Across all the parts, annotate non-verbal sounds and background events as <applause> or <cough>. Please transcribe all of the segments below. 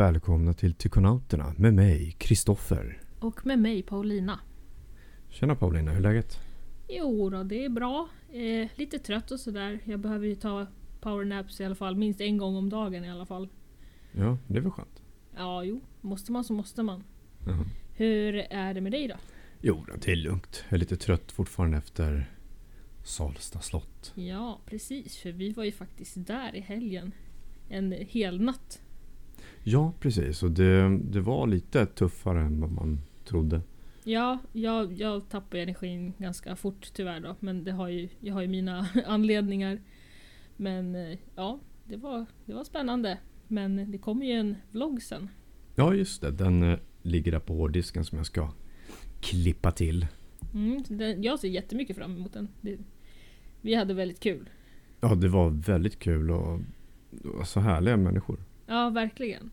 Välkomna till Tykonauterna med mig, Kristoffer. Och med mig Paulina. Tjena Paulina, hur är läget? Jo då, det är bra. Eh, lite trött och sådär. Jag behöver ju ta powernaps i alla fall. Minst en gång om dagen i alla fall. Ja, det är väl skönt. Ja, jo. Måste man så måste man. Jaha. Hur är det med dig då? Jo, det är lugnt. Jag är lite trött fortfarande efter Salsta slott. Ja, precis. För vi var ju faktiskt där i helgen. En hel natt. Ja, precis. Och det, det var lite tuffare än vad man trodde. Ja, jag, jag tappar energin ganska fort tyvärr då. Men det har ju, jag har ju mina <laughs> anledningar. Men eh, ja, det var, det var spännande. Men det kommer ju en vlogg sen. Ja, just det. Den eh, ligger där på hårddisken som jag ska klippa till. Mm, den, jag ser jättemycket fram emot den. Det, vi hade väldigt kul. Ja, det var väldigt kul och var så härliga människor. Ja, verkligen.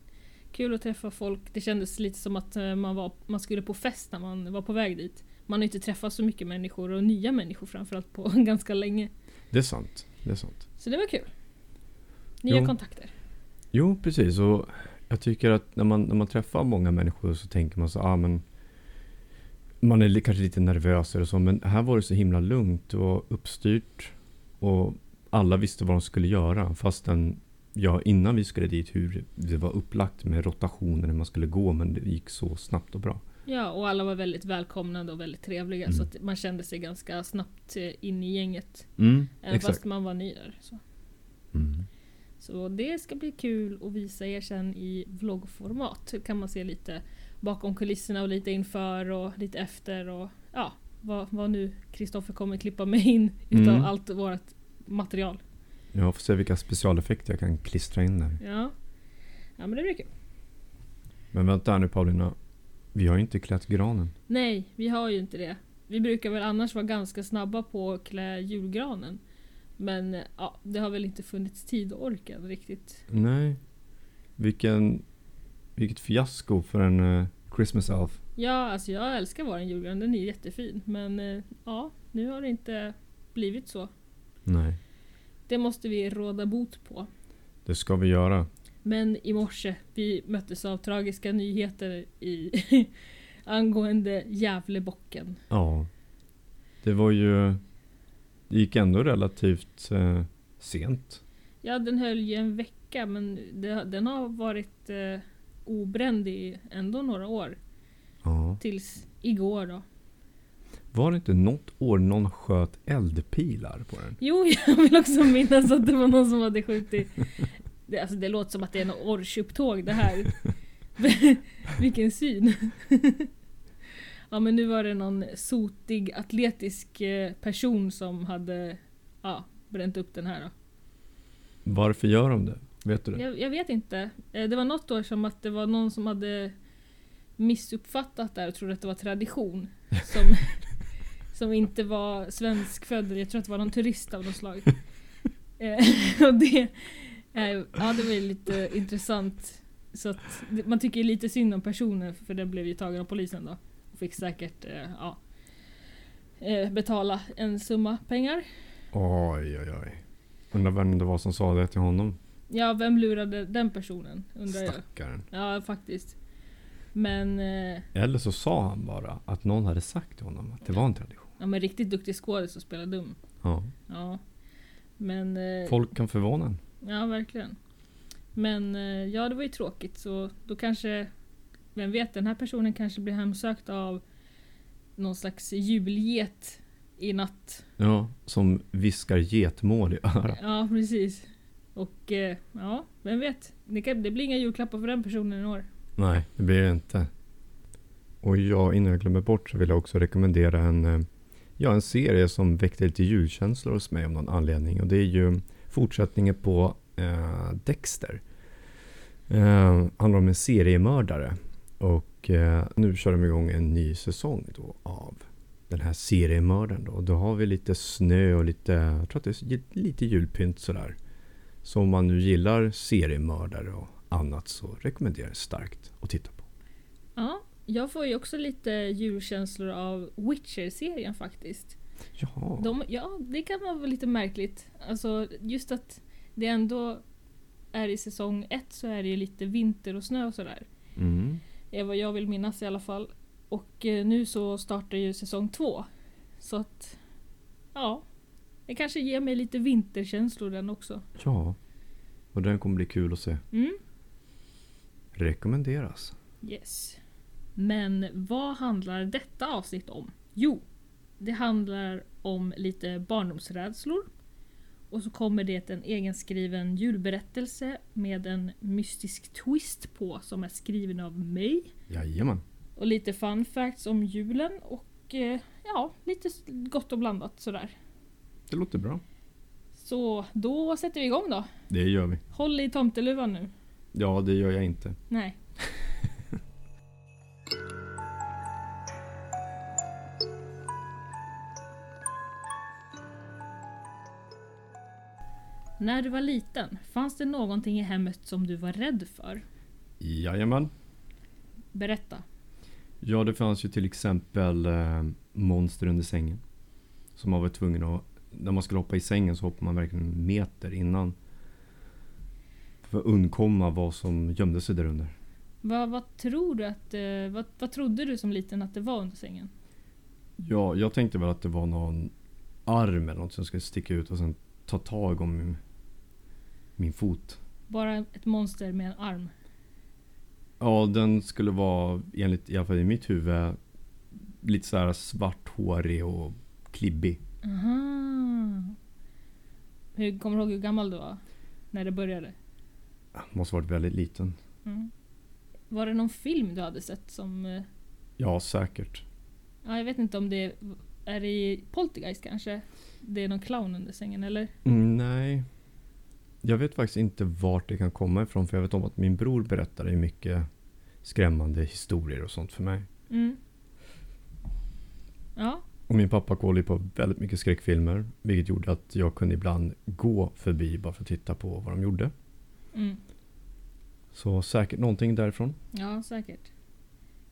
Kul att träffa folk. Det kändes lite som att eh, man, var, man skulle på fest när man var på väg dit. Man har inte träffat så mycket människor och nya människor framförallt på <laughs> ganska länge. Det är sant. Det är sant. Så det var kul. Nya Jo. kontakter. Jo, precis. Och jag tycker att när man, när man träffar många människor så tänker man så ah, men man är kanske lite nervös eller så, men här var det så himla lugnt och uppstyrt. Och alla visste vad de skulle göra. Fastän, ja, innan vi skulle dit, hur det var upplagt med rotationer när man skulle gå, men det gick så snabbt och bra. Ja, och alla var väldigt välkomnande och väldigt trevliga. Mm. Så att man kände sig ganska snabbt eh, in i gänget. Mm, Även fast man var ny där. Så. Mm. så det ska bli kul att visa er sen i vloggformat. Så kan man se lite bakom kulisserna och lite inför och lite efter och ja, vad, vad nu Kristoffer kommer klippa med in utav Mm. allt vårt material. Jag får se vilka specialeffekter jag kan klistra in där. Ja. ja, men det blir kul. Men vänta här nu Paulina. Vi har ju inte klätt granen. Nej, vi har ju inte det. Vi brukar väl annars vara ganska snabba på att klä julgranen. Men ja, det har väl inte funnits tid och orken riktigt. Nej. Vilken, vilket fiasko för en eh, Christmas Elf. Ja, alltså jag älskar våran julgran. Den är jättefin. Men eh, ja, nu har det inte blivit så. Nej, Det måste vi råda bot på. det ska vi göra. Men i morse, vi möttes av tragiska nyheter i <laughs> angående Gävlebocken. Ja. Det var ju... Det gick ändå relativt eh, sent. Ja, den höll ju en vecka men det, den har varit eh, obränd i ändå några år. Ja. Tills igår då. Var det inte något år någon sköt eldpilar på den? Jo, <laughs> jag vill också minnas att det var någon som hade skjutit. Det, alltså, det låter som att det är något orchupptåg det här. <laughs> Vilken syn. <laughs> ja men nu var det någon sotig atletisk eh, person som hade ja, bränt upp den här då. Varför gör de det? Vet du det? Jag, jag vet inte. Eh, Det var något år som att det var någon som hade missuppfattat det här och trodde att det var tradition. Som, som inte var svenskfödd. Jag tror att det var någon turist av något slag. <laughs> Eh, <laughs> och det, eh, ja, det var ju lite intressant. Så att, man tycker lite synd om personen för den blev ju tagen av polisen då. Och fick säkert eh, ja, betala en summa pengar. Oj, oj, oj. Undrar vem det var som sa det till honom. Ja, vem lurade den personen? Undrar jag. Stackaren. Ja, faktiskt. Men, Eller så sa han bara att någon hade sagt till honom att det var en tradition. Ja, men riktigt duktig skådis och spela dum. Ja. Ja. Men, eh, Folk kan förvåna en. ja verkligen. Men eh, ja, det var ju tråkigt så då kanske, vem vet, den här personen kanske blir hemsökt av någon slags julget i natt. Ja, som viskar getmål i örat. Ja, precis. Och eh, ja, vem vet. Det, kan, det blir inga julklappar för den personen i år. Nej, det blir det inte. Och ja, innan jag glömmer bort så vill jag också rekommendera en, eh, ja, en serie som väckte lite julkänslor hos mig av någon anledning. Och det är ju fortsättningen på eh, Dexter. Eh, handlar om en seriemördare. Och eh, nu kör de igång en ny säsong då av den här seriemördaren. Då. Och då har vi lite snö och lite, jag tror att det är lite julpynt sådär. Så om man nu gillar seriemördare och annat så rekommenderar jag starkt att titta på. Ja, jag får ju också lite julkänslor av Witcher-serien faktiskt. Ja, De, ja, det kan vara lite märkligt. Alltså just att det ändå är i säsong ett så är det ju lite vinter och snö och sådär. Mm. är vad jag vill minnas i alla fall. Och eh, nu så startar ju säsong två. Så att, ja. Det kanske ger mig lite vinterkänslor den också. Ja. Och den kommer bli kul att se. Mm. Rekommenderas. Yes. Men vad handlar detta avsnitt om? Jo, det handlar om lite barndomsrädslor. Och så kommer det en egenskriven julberättelse med en mystisk twist på som är skriven av mig. Jajamän. Och lite fun facts om julen och eh, ja, lite gott och blandat sådär. Det låter bra. Så då sätter vi igång då. Det gör vi. Håll i tomteluvan nu. Ja, det gör jag inte. Nej. När du var liten, fanns det någonting i hemmet som du var rädd för? Jajamän. Berätta. Ja, det fanns ju till exempel eh, monster under sängen. Som man var tvungen att... När man skulle hoppa i sängen så hoppade man verkligen en meter innan. För att undkomma vad som gömde sig där under. Vad, vad tror du att... Eh, vad, vad trodde du som liten att det var under sängen? Ja, jag tänkte väl att det var någon arm eller något som skulle sticka ut och sen ta tag om min, fot. Bara ett monster med en arm? Ja, den skulle vara enligt, i alla fall i mitt huvud, lite så här svarthårig och klibbig. Aha. Hur, kommer du ihåg hur gammal du var? När det började? Måste varit väldigt liten. Mm. Var det någon film du hade sett som... eh, Ja, säkert. Ja, jag vet inte om det... Är det i Poltergeist kanske? Det är någon clown under sängen eller? Mm, nej. Jag vet faktiskt inte vart det kan komma ifrån för jag vet om att min bror berättade mycket skrämmande historier och sånt för mig. Mm. Ja. Och min pappa kollade på väldigt mycket skräckfilmer. Vilket gjorde att jag kunde ibland gå förbi bara för att titta på vad de gjorde. Mm. Så säkert någonting därifrån. Ja, säkert.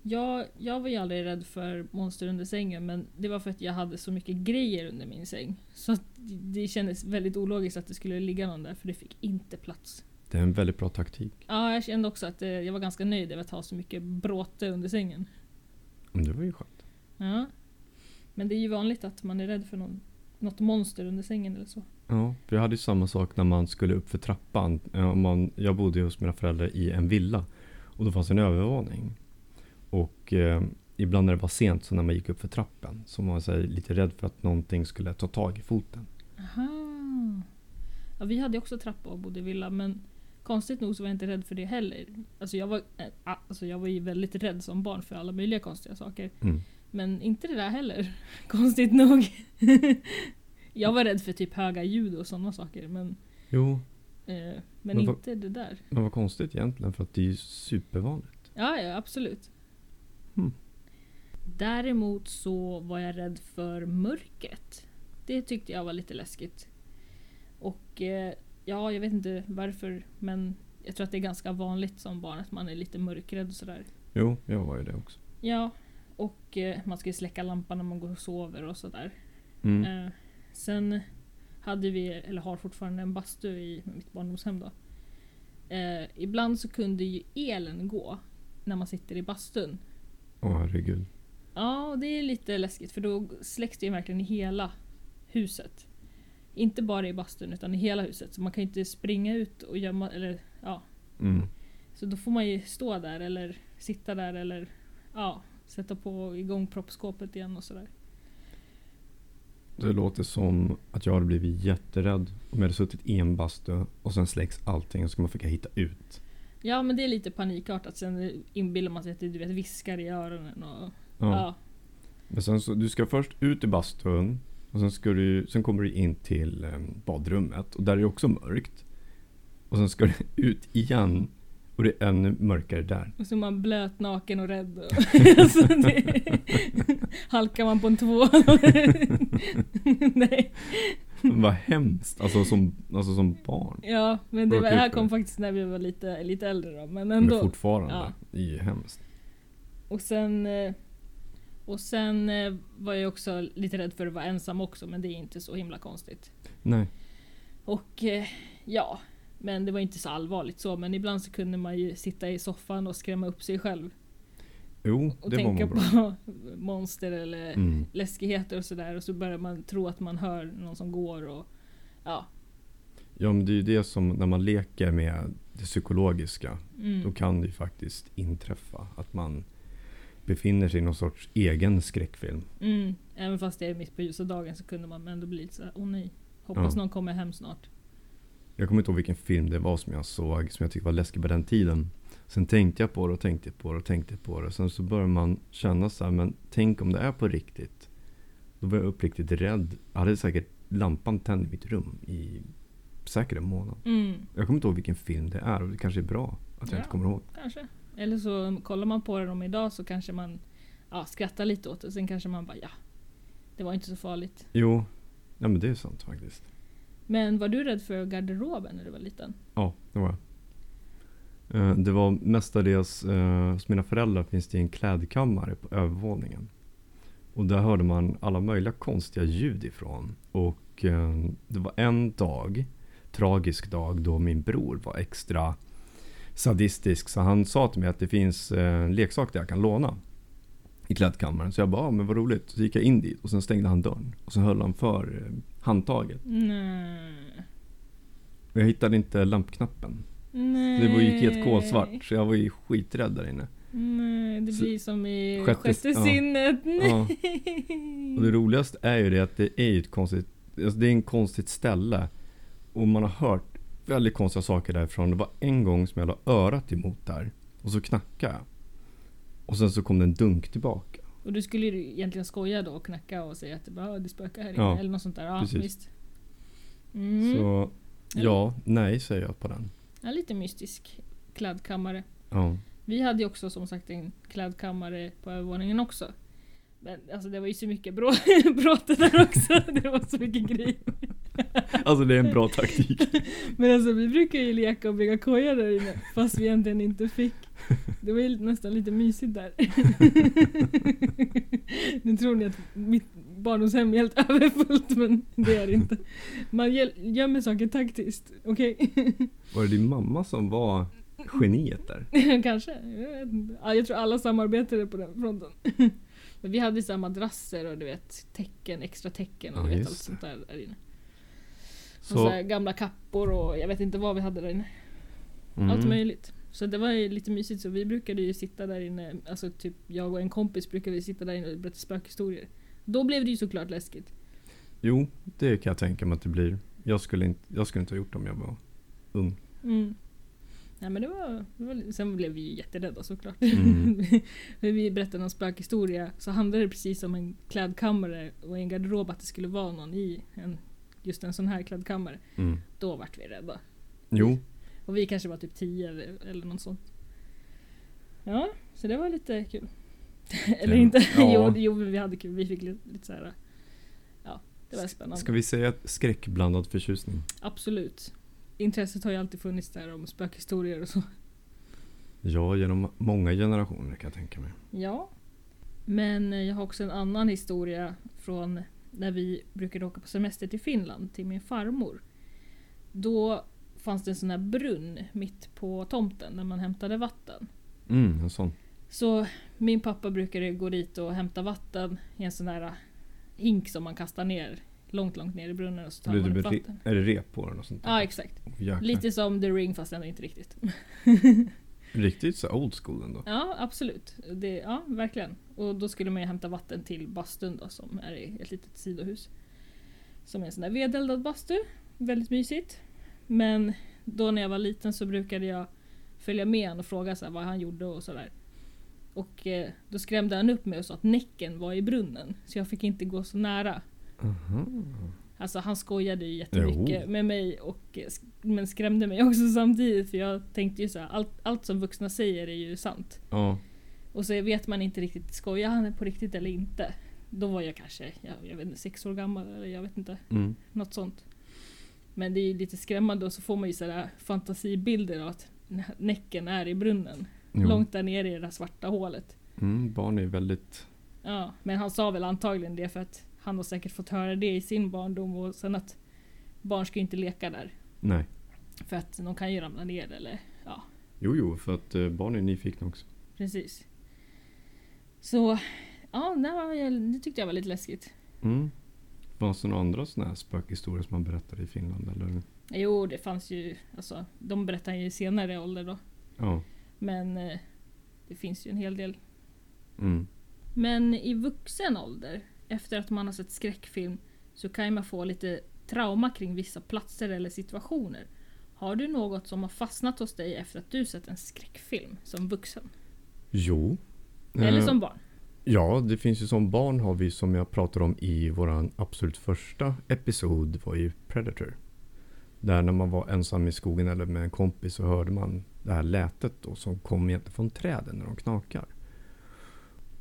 Jag, jag var ju aldrig rädd för monster under sängen men det var för att jag hade så mycket grejer under min säng. Så det kändes väldigt ologiskt att det skulle ligga någon där för det fick inte plats. Det är en väldigt bra taktik. Ja, jag kände också att eh, jag var ganska nöjd över att ha så mycket bråte under sängen. Men det var ju skönt. Ja. Men det är ju vanligt att man är rädd för någon, något monster under sängen eller så. Ja, för jag hade ju samma sak när man skulle upp för trappan. Man, jag bodde ju hos mina föräldrar i en villa. Och då fanns en övervåning. Och eh, ibland när det var sent, så när man gick upp för trappen, så var man så här, lite rädd för att någonting skulle ta tag i foten. Aha. Ja, vi hade också trappa och bodde i villa men konstigt nog så var jag inte rädd för det heller. Alltså jag var, äh, alltså jag var ju väldigt rädd som barn för alla möjliga konstiga saker. Mm. Men inte det där heller. <laughs> Konstigt nog. <laughs> jag var rädd för typ höga ljud och sådana saker men, Jo, eh, men Men vad- inte det där. men vad konstigt egentligen för att det är ju supervanligt. Ja, ja absolut. Hmm. Däremot så var jag rädd för mörkret. Det tyckte jag var lite läskigt. Och eh, ja, jag vet inte varför men jag tror att det är ganska vanligt som barn att man är lite mörkrädd och sådär. Jo, jag var ju det också. Ja, och eh, man ska ju släcka lampan när man går och sover och sådär. Mm. Eh, sen hade vi, eller har fortfarande en bastu i mitt barndomshem då. Ibland så kunde ju elen gå när man sitter i bastun. Åh herregud. Ja, och det är lite läskigt för då släcks det ju verkligen i hela huset. Inte bara i bastun utan i hela huset. Så man kan ju inte springa ut och gömma, eller ja. Mm. Så då får man ju stå där eller sitta där eller ja, sätta på igång proppskåpet igen och sådär. Det låter som att jag hade blivit jätterädd om jag hade suttit i en bastu och sen släcks allting och så ska man försöka hitta ut. Ja men det är lite panikartat. Sen inbillar man sig att det du vet, viskar i öronen och Ja. ja. Men sen så, du ska först ut i bastun och sen, ska du, sen kommer du in till eh, badrummet och där är det också mörkt. Och sen ska du <laughs> ut igen och det är ännu mörkare där. Och så är man blöt, naken och rädd. Och <laughs> <laughs> alltså det, halkar man på en tvål. Nej. <laughs> Vad hemskt, alltså som, alltså som barn. Ja, men det, var, det här kom faktiskt när vi var lite, lite äldre då. Men Men ändå. fortfarande, Ja. det är ju hemskt. Och sen, eh, och sen eh, var jag också lite rädd för att vara ensam också, men det är inte så himla konstigt. Nej. Och eh, ja, Men det var inte så allvarligt så, men ibland så kunde man ju sitta i soffan och skrämma upp sig själv. Jo, Och det tänka på <laughs> monster eller Mm. läskigheter och sådär. Och så börjar man tro att man hör någon som går och ja. Ja, men det är ju det som när man leker med det psykologiska. Då Mm. kan det ju faktiskt inträffa att man befinner sig i någon sorts egen skräckfilm. Mm. Även fast det är mitt på ljusa dagen så kunde man ändå bli lite såhär, åh nej. Hoppas Ja. någon kommer hem snart. Jag kommer inte ihåg vilken film det var som jag såg som jag tyckte var läskig på den tiden. Sen tänkte jag på det och tänkte på det och tänkte på det. Sen så börjar man känna så här, men tänk om det är på riktigt. Då var jag uppriktigt rädd. Jag hade säkert lampan tänd i mitt rum i säkert en månad. Mm. Jag kommer inte ihåg vilken film det är och det kanske är bra att jag Ja. inte kommer ihåg. Kanske. Eller så kollar man på den om idag så kanske man ja, skrattar lite åt det. Sen kanske man bara ja, det var inte så farligt. Jo, ja men det är sant faktiskt. Men var du rädd för garderoben när du var liten? Ja, det var jag. Eh, Det var mestadels, eh, hos mina föräldrar finns det en klädkammare på övervåningen. Och där hörde man alla möjliga konstiga ljud ifrån. Och eh, det var en dag, tragisk dag, då min bror var extra sadistisk. Så han sa till mig att det finns en leksak där jag kan låna. I klädkammaren. Så jag bara, ah, men vad roligt. Så gick jag in dit och sen stängde han dörren. Och så höll han för handtaget. Nej. Och jag hittade inte lampknappen. Nej. Det var gick helt kolsvart så jag var ju skiträdd där inne. Nej, det Så- blir som i Sjätte- sjätte, ja. sinnet. Ja. Och det roligaste är ju det att det är ju ett konstigt, alltså det är en konstigt ställe. Och man har hört väldigt konstiga saker därifrån. Det var en gång som jag la örat emot där. Och så knackade jag. Och sen så kom det en dunk tillbaka. Och du skulle ju egentligen skoja då och knacka och säga att det, bara, "Ah, det spökar här inne. Ja, Eller något sånt där. Ja, precis. Mm. Så ja, nej säger jag på den. Ja, lite mystisk klädkammare. Ja. Vi hade ju också som sagt en klädkammare på övervåningen också. Men alltså det var ju så mycket brå <laughs> bråte där också. <laughs> Det var så mycket grejer. Alltså det är en bra <laughs> taktik. Men alltså vi brukar ju leka och bygga kojar där inne. Fast vi egentligen inte fick. Det var ju nästan lite mysigt där. nu tror ni att mitt barndomshem helt <laughs> överfullt men det är det inte. Man gö- gömmer saker taktiskt. Okej? <laughs> Var det din mamma som var geniet där? <laughs> Kanske. Jag. Ja, tror alla samarbetade på den fronten. Men vi hade så madrasser och du vet tecken, extra tecken och Ja, du vet allt sånt där, där inne. Och så Så, gamla kappor och jag vet inte vad vi hade där inne. mm. Allt möjligt. Så det var ju lite mysigt så vi brukade ju sitta där inne, alltså typ jag och en kompis brukade sitta där inne och berätta spökhistorier. Då blev det ju såklart läskigt. Jo, det kan jag tänka mig att det blir. Jag skulle inte, jag skulle inte ha gjort det om jag var ung. Mm. Nej men det var, det var, sen blev vi ju jätterädda såklart. Mm. <laughs> Vi berättade någon spökhistoria så handlade det precis om en klädkammare och en garderob att det skulle vara någon i en, just en sån här klädkammare. Mm. Då vart vi rädda. Jo, Och vi kanske var typ 10 eller, eller något sånt. Ja, så det var lite kul. <laughs> eller inte? <laughs> Ja. jo, jo, vi hade kul. Vi fick lite, lite så här. Ja, det var spännande. ska vi säga skräckblandad förtjusning? Absolut. Intresset har ju alltid funnits där om spökhistorier och så. Ja, genom många generationer kan jag tänka mig. Ja. Men jag har också en annan historia från när vi brukade åka på semester till Finland till min farmor. Då fanns det en sån här brunn mitt på tomten där man hämtade vatten. Mm, en sån. Så min pappa brukade gå dit och hämta vatten i en sån där hink som man kastar ner långt, långt ner i brunnen och så tar man det upp re- vatten. är det rep på den och sånt där? Ja, exakt. Jäklar. Lite som The Ring fast ändå inte riktigt. <laughs> Riktigt så old school ändå. Ja, absolut. Det, ja, verkligen. Och då skulle man ju hämta vatten till bastun då, som är i ett litet sidohus. Som är en sån där vedeldad bastu. Väldigt mysigt. Men då när jag var liten så brukade jag följa med honom och fråga så här vad han gjorde och sådär. Och eh, då skrämde han upp mig och sa att näcken var i brunnen. Så jag fick inte gå så nära. Aha. Alltså han skojade ju jättemycket Jo. med mig och, eh, men skrämde mig <laughs> också samtidigt. För jag tänkte ju så här, allt, allt som vuxna säger är ju sant. Ja, Och så vet man inte riktigt, skojar han på riktigt eller inte? Då var jag kanske, jag, jag vet inte, sex år gammal eller jag vet inte, mm. något sånt. Men det är ju lite skrämmande och så får man ju sådär fantasibilder av att nä- näcken är i brunnen. Jo. Långt där nere i det där svarta hålet. Mm, barn är väldigt... Ja, men han sa väl antagligen det för att han har säkert fått höra det i sin barndom och sen att barn ska inte leka där. Nej. För att de kan ju ramla ner eller ja, Jo, jo, för att eh, barn är nyfikna också. precis. Så ja, det, var, det tyckte jag var lite läskigt. Mm. Fanns det några andra sådana här spökhistorier som man berättade i Finland? Eller? Jo, det fanns ju, alltså de berättar ju i senare ålder då. Ja. Men eh, det finns ju en hel del. Mm. Men i vuxen ålder, efter att man har sett skräckfilm, så kan man få lite trauma kring vissa platser eller situationer. Har du något som har fastnat hos dig efter att du sett en skräckfilm som vuxen? Jo. Eller Eh, som barn? Ja, det finns ju som barn har vi som jag pratade om i våran absolut första episod var ju Predator. Där när man var ensam i skogen eller med en kompis så hörde man det här lätet då som kom egentligen från träden när de knakar.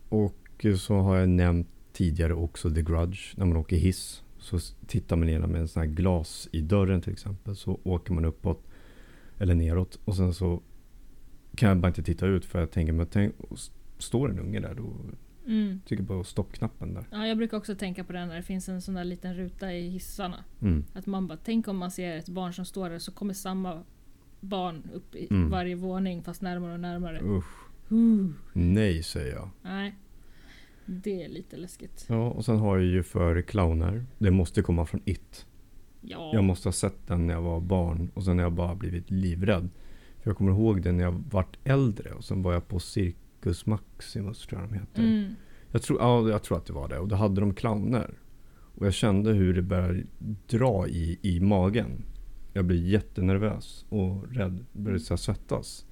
Och så har jag nämnt tidigare också The Grudge när man åker hiss. Så tittar man med en sån här glas i dörren till exempel så åker man uppåt eller neråt och sen så kan jag bara inte titta ut för jag tänker men tänk, står en unge där då Mm. trycker på stoppknappen där. Ja, jag brukar också tänka på det när det finns en sån där liten ruta i hissarna. Mm. Att man bara, tänk om man ser ett barn som står där så kommer samma barn upp i Mm. varje våning fast närmare och närmare. Usch. Uh. Nej säger jag. Nej. Det är lite läskigt. Ja, och sen har jag ju för clowner. Det måste komma från It. Ja. Jag måste ha sett den när jag var barn och sen har jag bara blivit livrädd. För jag kommer ihåg den när jag vart äldre och sen var jag på Circus Maximus tror jag de heter. Mm. Jag, tror, ja, jag tror att det var det och då hade de clowner. Och jag kände hur det började dra i, i magen. Jag blev jättenervös och rädd. Så här svettas.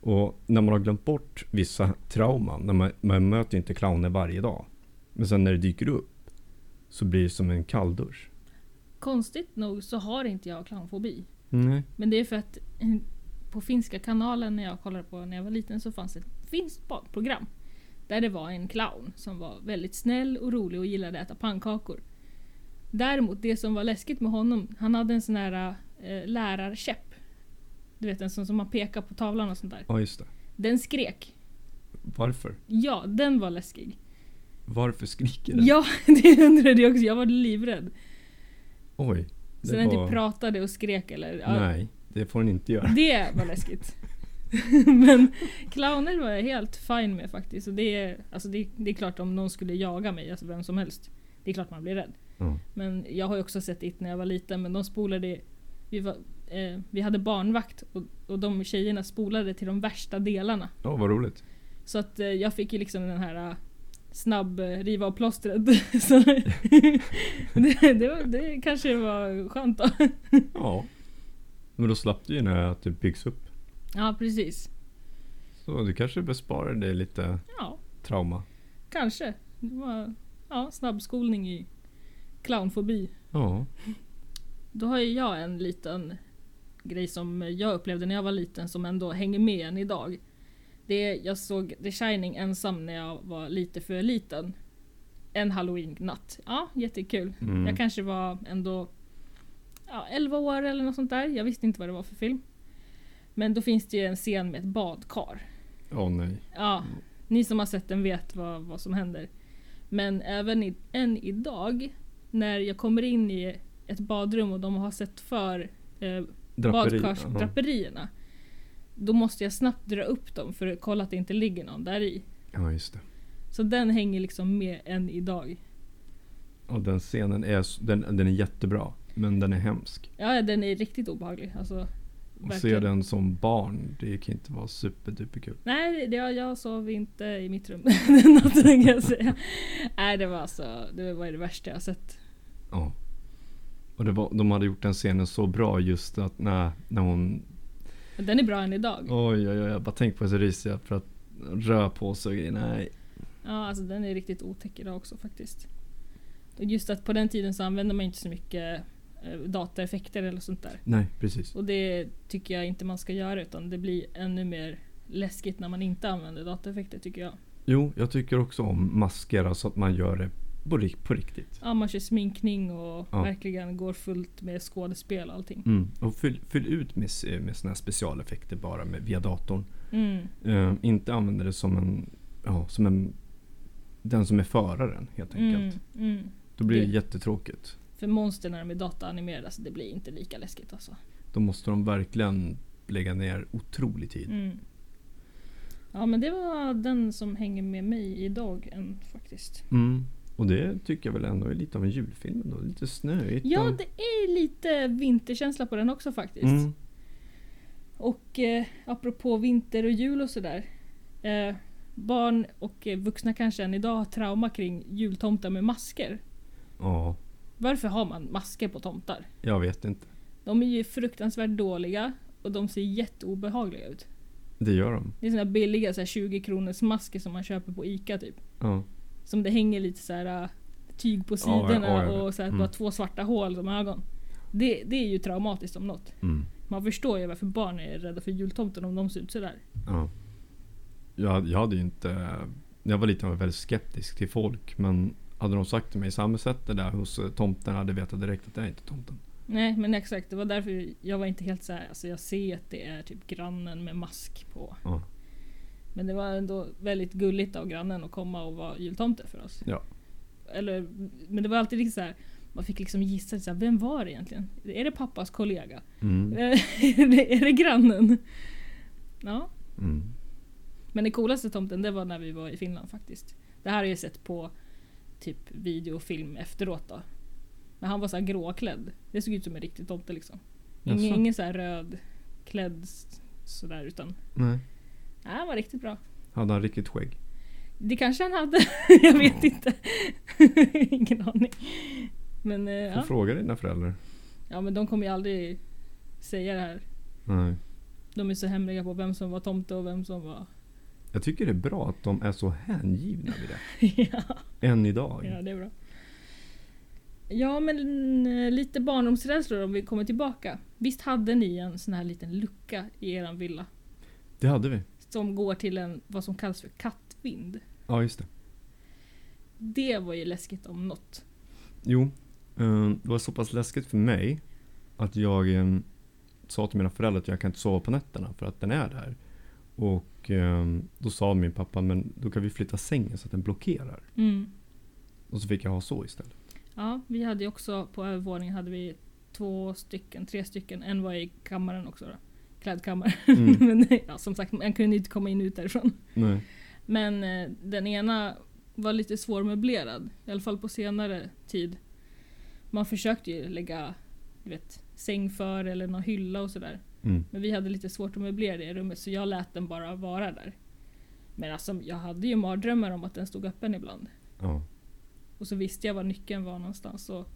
Och när man har glömt bort vissa trauman. När man, man möter inte clowner varje dag. Men sen när det dyker upp. Så blir det som en kalldusch. Konstigt nog så har inte jag clownfobi. Nej. Men det är för att eh, på finska kanalen när jag kollade på när jag var liten så fanns ett finskt barnprogram. Där det var en clown som var väldigt snäll och rolig och gillade att äta pannkakor. Däremot det som var läskigt med honom, han hade en sån här eh, lärarkäpp. Du vet en sån som man pekar på tavlan och sånt där. Ja, just det. Den skrek. Varför? Ja, den var läskig. Varför skriker den? Ja, <laughs> det undrade jag också. Jag var livrädd. Oj. Det Så den var... typ pratade och skrek eller... ja, Nej, det får den inte göra. Det var läskigt. <laughs> Men clowner var jag helt fine med faktiskt. Och det, är, alltså det, det är klart om någon skulle jaga mig, alltså vem som helst. Det är klart man blir rädd. Ja. Men jag har ju också sett It när jag var liten men de spolade... Vi, var, eh, vi hade barnvakt och, och de tjejerna spolade till de värsta delarna. Ja, vad roligt. Så att eh, jag fick ju liksom den här eh, snabb eh, riva av plåstret. <laughs> <laughs> Det, det, var, det kanske var skönt då. Ja. Men då slapp du ju när att det byggs upp. Ja precis. Så du kanske besparar dig lite Ja. trauma. Kanske. Det var ja, snabbskolning i clownfobi. Ja. Då har ju jag en liten grej som jag upplevde när jag var liten som ändå hänger med än idag. Det är, jag såg The Shining ensam när jag var lite för liten. En halloween-natt. Ja, jättekul. Mm. Jag kanske var ändå ja, 11 år eller något sånt där. Jag visste inte vad det var för film. Men då finns det ju en scen med ett badkar. Åh nej. Ja, ni som har sett den vet vad, vad som händer. Men även i, än idag, när jag kommer in i ett badrum och de har sett för eh, Draperi. badkarsdraperierna. Då måste jag snabbt dra upp dem för att kolla att det inte ligger någon där i. Ja, just det. Så den hänger liksom med än idag. Och den scenen är, den, den är jättebra. Men den är hemsk. Ja, den är riktigt obehaglig. Alltså, Och se den som barn, det kan inte vara superduperkul. Nej, det, jag, jag sov inte i mitt rum <laughs> den natten kan jag säga. Nej, det var alltså, det var det värsta jag sett. Ja. Och det var, de hade gjort den scenen så bra just att när, när hon... Den är bra än idag. Oj, oj, oj. Jag bara tänker på det så ryser jag för att röra på sig. Nej. Ja, alltså den är riktigt otäck idag också faktiskt. Och just att på den tiden så använde man inte så mycket dataeffekter eller sånt där. Nej, precis. Och det tycker jag inte man ska göra utan det blir ännu mer läskigt när man inte använder dataeffekter tycker jag. Jo, jag tycker också om masker, alltså att man gör det på, rik- på riktigt. Ja, man kör sminkning och Ja. verkligen går fullt med skådespel och allting. Mm. Och fyll, fyll ut med, s- med såna här specialeffekter bara med, via datorn. Mm. Eh, inte använda det som en, ja, som en, den som är föraren helt Mm. enkelt. Mm. Då blir det Det- jättetråkigt. För monster när de är dataanimerade, alltså det blir inte lika läskigt alltså. Då måste de verkligen lägga ner otrolig tid. Mm. Ja men det var den som hänger med mig idag än faktiskt. Mm. Och det tycker jag väl ändå är lite av en julfilm ändå. Lite snöigt. Ja det är lite vinterkänsla på den också faktiskt. Mm. Och eh, apropå vinter och jul och sådär. Eh, barn och vuxna kanske än idag har trauma kring jultomtar med masker. Ja, Varför har man masker på tomtar? jag vet inte. De är ju fruktansvärt dåliga och de ser jätteobehagliga ut. Det gör de. Det är såna billiga så här 20 kronors masker som man köper på ICA typ. Ja. Som det hänger lite så här äh, tyg på sidorna ja, ja. och så här, Mm. bara två svarta hål som ögon. Det, det är ju traumatiskt om något. Mm. Man förstår ju varför barn är rädda för jultomten om de ser ut sådär. ja. Jag, jag hade ju inte... Jag var jag väldigt skeptisk till folk. Men hade de sagt till mig, Samme sätt det där hos eh, tomten hade vetat direkt att det är inte tomten. Nej men exakt, det var därför jag var inte helt så här. Alltså jag ser att det är typ grannen med mask på. Ja. Men det var ändå väldigt gulligt av grannen att komma och vara jultomte för oss. Ja. Eller, men det var alltid liksom så här. Man fick liksom gissa, så här, vem var det egentligen? Är det pappas kollega? Mm. är, <laughs> det, är det grannen? Ja. Mm. Men den coolaste tomten det var när vi var i Finland faktiskt. Det här har jag sett på typ video och film efteråt då. Men han var så här gråklädd. Det såg ut som en riktig tomte liksom. Ingen, Jaså? ingen så här röd klädd sådär utan Nej. nej, han var riktigt bra. Hade han riktigt skägg? Det kanske han hade. <laughs> jag vet inte. <laughs> Ingen aning. Men, eh, ja. fråga dina föräldrar. ja men de kommer ju aldrig säga det här. Nej. De är så hemliga på vem som var tomte och vem som var... Jag tycker det är bra att de är så hängivna vid det. <laughs> ja. Än idag. Ja, det är bra. Ja, men eh, lite barndomsrädslor om vi kommer tillbaka. Visst hade ni en sån här liten lucka i eran villa? Det hade vi. Som går till en, vad som kallas för kattvind. Ja, just det. Det var ju läskigt om något. Jo, eh, det var så pass läskigt för mig att jag eh, sa till mina föräldrar att jag kan inte sova på nätterna för att den är där. Och eh, då sa min pappa, men då kan vi flytta sängen så att den blockerar. Mm. Och så fick jag ha så istället. Ja, vi hade ju också på övervåningen hade vi två stycken, tre stycken. En var i kammaren också då. Klädkammaren. Mm. <laughs> men ja, som sagt, man kunde inte komma in ut därifrån. Nej. Men eh, den ena var lite svårmöblerad. I alla fall på senare tid. Man försökte ju lägga du vet, säng för eller någon hylla och sådär. Mm. Men vi hade lite svårt att möblera det rummet så jag lät den bara vara där. Men alltså jag hade ju mardrömmar om att den stod öppen ibland. Ja. Och så visste jag var nyckeln var någonstans. Och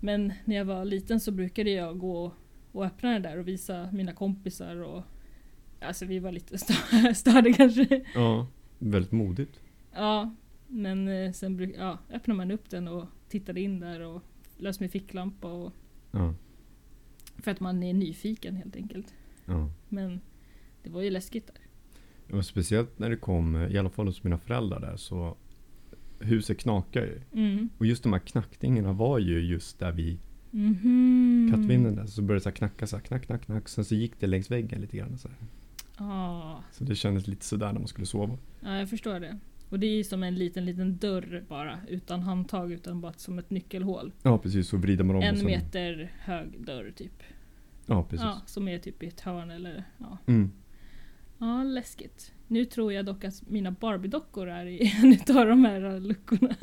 men när jag var liten så brukade jag gå och öppna den där och visa mina kompisar. Och, alltså vi var lite <laughs> stö- störda kanske. ja, väldigt modigt. Ja, men eh, sen bruk, ja, öppnade man upp den och tittade in där och lös med ficklampa. Och, Ja. För att man är nyfiken helt enkelt. ja. Men det var ju läskigt där. Och speciellt när det kom, i alla fall hos mina föräldrar där, så huset knakar ju. Mm. Och just de här knackningarna var ju just där vid Mhm. kattvinden där. Så började det så knacka så här, knack, knack, knack. Sen så gick det längs väggen lite grann så här. Ah, Så det kändes lite sådär när man skulle sova. ja, jag förstår det. Och det är ju som en liten, liten dörr bara. Utan handtag, utan bara som ett nyckelhål. Ja precis, så vrider man om och En sen- meter hög dörr typ. Ja precis. Ja, som är typ i ett hörn eller ja. Mm. Ja, läskigt. Nu tror jag dock att mina Barbie-dockor är i <laughs> en utav de här luckorna.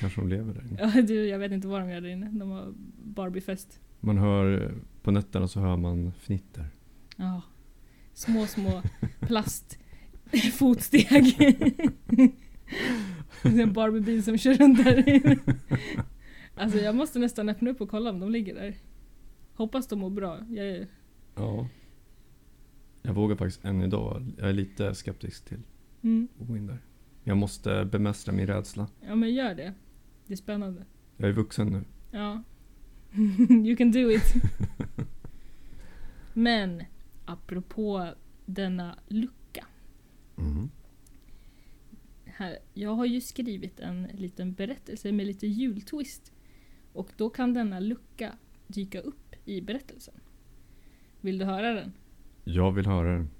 Kanske de lever där inne. Ja, du, jag vet inte vad de gör där inne. De har Barbie-fest. Man hör, eh, på nätterna så hör man fnitter. Ja. Små, små <laughs> <laughs> plastfotsteg. Det är en Barbie-bil som kör runt där. Alltså jag måste nästan öppna upp och kolla om de ligger där. Hoppas de mår bra. Jag är, Ja. Jag vågar faktiskt än idag, jag är lite skeptisk till mm. att gå in där. Jag måste bemästra min rädsla. Ja men gör det. Det är spännande. Jag är vuxen nu. Ja. <laughs> you can do it. <laughs> Men apropå denna lucka. Mm. Här, jag har ju skrivit en liten berättelse med lite jultwist. Och då kan denna lucka dyka upp i berättelsen. Vill du höra den? Jag vill höra den.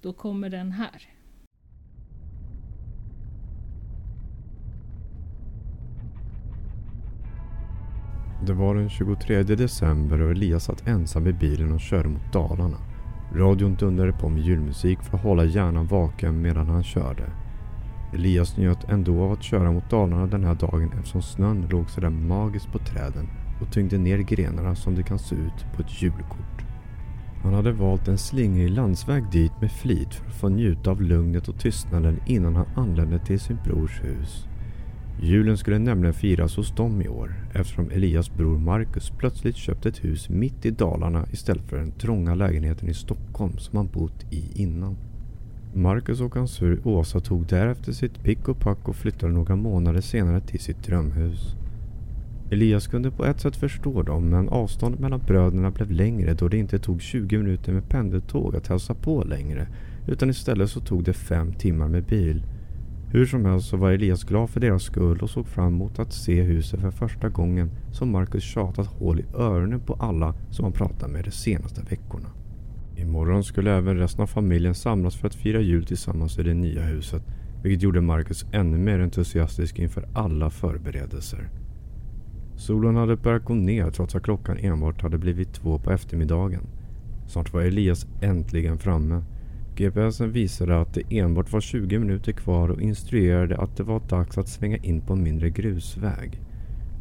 Då kommer den här. Det var den 23 december och Elias satt ensam i bilen och körde mot Dalarna. Radion dundrade på med julmusik för att hålla hjärnan vaken medan han körde. Elias njöt ändå av att köra mot Dalarna den här dagen eftersom snön låg sådär magiskt på träden och tyngde ner grenarna som det kan se ut på ett julkort. Han hade valt en slingrig landsväg dit med flit för att få njuta av lugnet och tystnaden innan han anlände till sin brors hus. Julen skulle nämligen firas hos dem i år eftersom Elias bror Marcus plötsligt köpt ett hus mitt i Dalarna istället för den trånga lägenheten i Stockholm som han bott i innan. Marcus och hans fru Åsa tog därefter sitt pick och pack och flyttade några månader senare till sitt drömhus. Elias kunde på ett sätt förstå dem men avståndet mellan bröderna blev längre då det inte tog 20 minuter med pendeltåg att hälsa på längre utan istället så tog det fem timmar med bil. Hur som helst så var Elias glad för deras skull och såg fram emot att se huset för första gången som Marcus tjatat hål i öronen på alla som han pratat med de senaste veckorna. Imorgon skulle även resten av familjen samlas för att fira jul tillsammans i det nya huset vilket gjorde Marcus ännu mer entusiastisk inför alla förberedelser. Solen hade börjat gå ner trots att klockan enbart hade blivit två på eftermiddagen. Snart var Elias äntligen framme. GPSen visade att det enbart var 20 minuter kvar och instruerade att det var dags att svänga in på en mindre grusväg.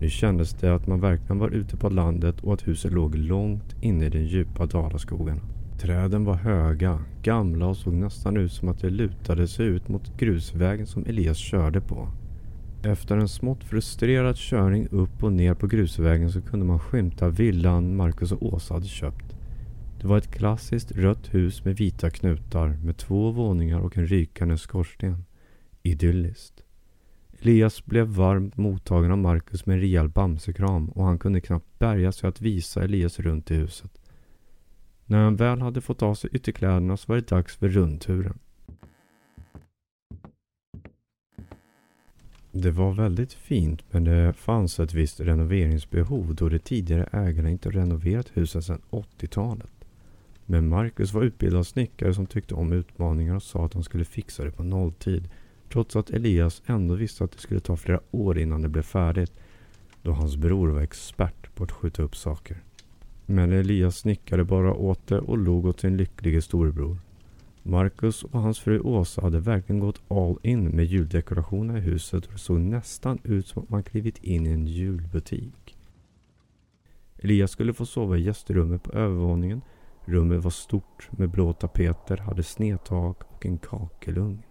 Nu kändes det att man verkligen var ute på landet och att huset låg långt inne i den djupa dalaskogen. Träden var höga, gamla och såg nästan ut som att de lutade sig ut mot grusvägen som Elias körde på. Efter en smått frustrerad körning upp och ner på grusvägen så kunde man skymta villan Marcus och Åsa hade köpt. Det var ett klassiskt rött hus med vita knutar med två våningar och en rykande skorsten. Idylliskt. Elias blev varmt mottagen av Marcus med en rejäl bamsekram och han kunde knappt bärga sig att visa Elias runt i huset. När han väl hade fått av sig ytterkläderna så var det dags för rundturen. Det var väldigt fint men det fanns ett visst renoveringsbehov då de tidigare ägarna inte renoverat huset sedan 80-talet. Men Marcus var utbildad snickare som tyckte om utmaningar och sa att han skulle fixa det på nolltid. Trots att Elias ändå visste att det skulle ta flera år innan det blev färdigt. Då hans bror var expert på att skjuta upp saker. Men Elias snickade bara åt det och log åt sin lycklige storebror. Marcus och hans fru Åsa hade verkligen gått all in med juldekorationerna i huset och det såg nästan ut som att man klivit in i en julbutik. Elias skulle få sova i gästrummet på övervåningen. Rummet var stort med blå tapeter, hade snedtak och en kakelugn.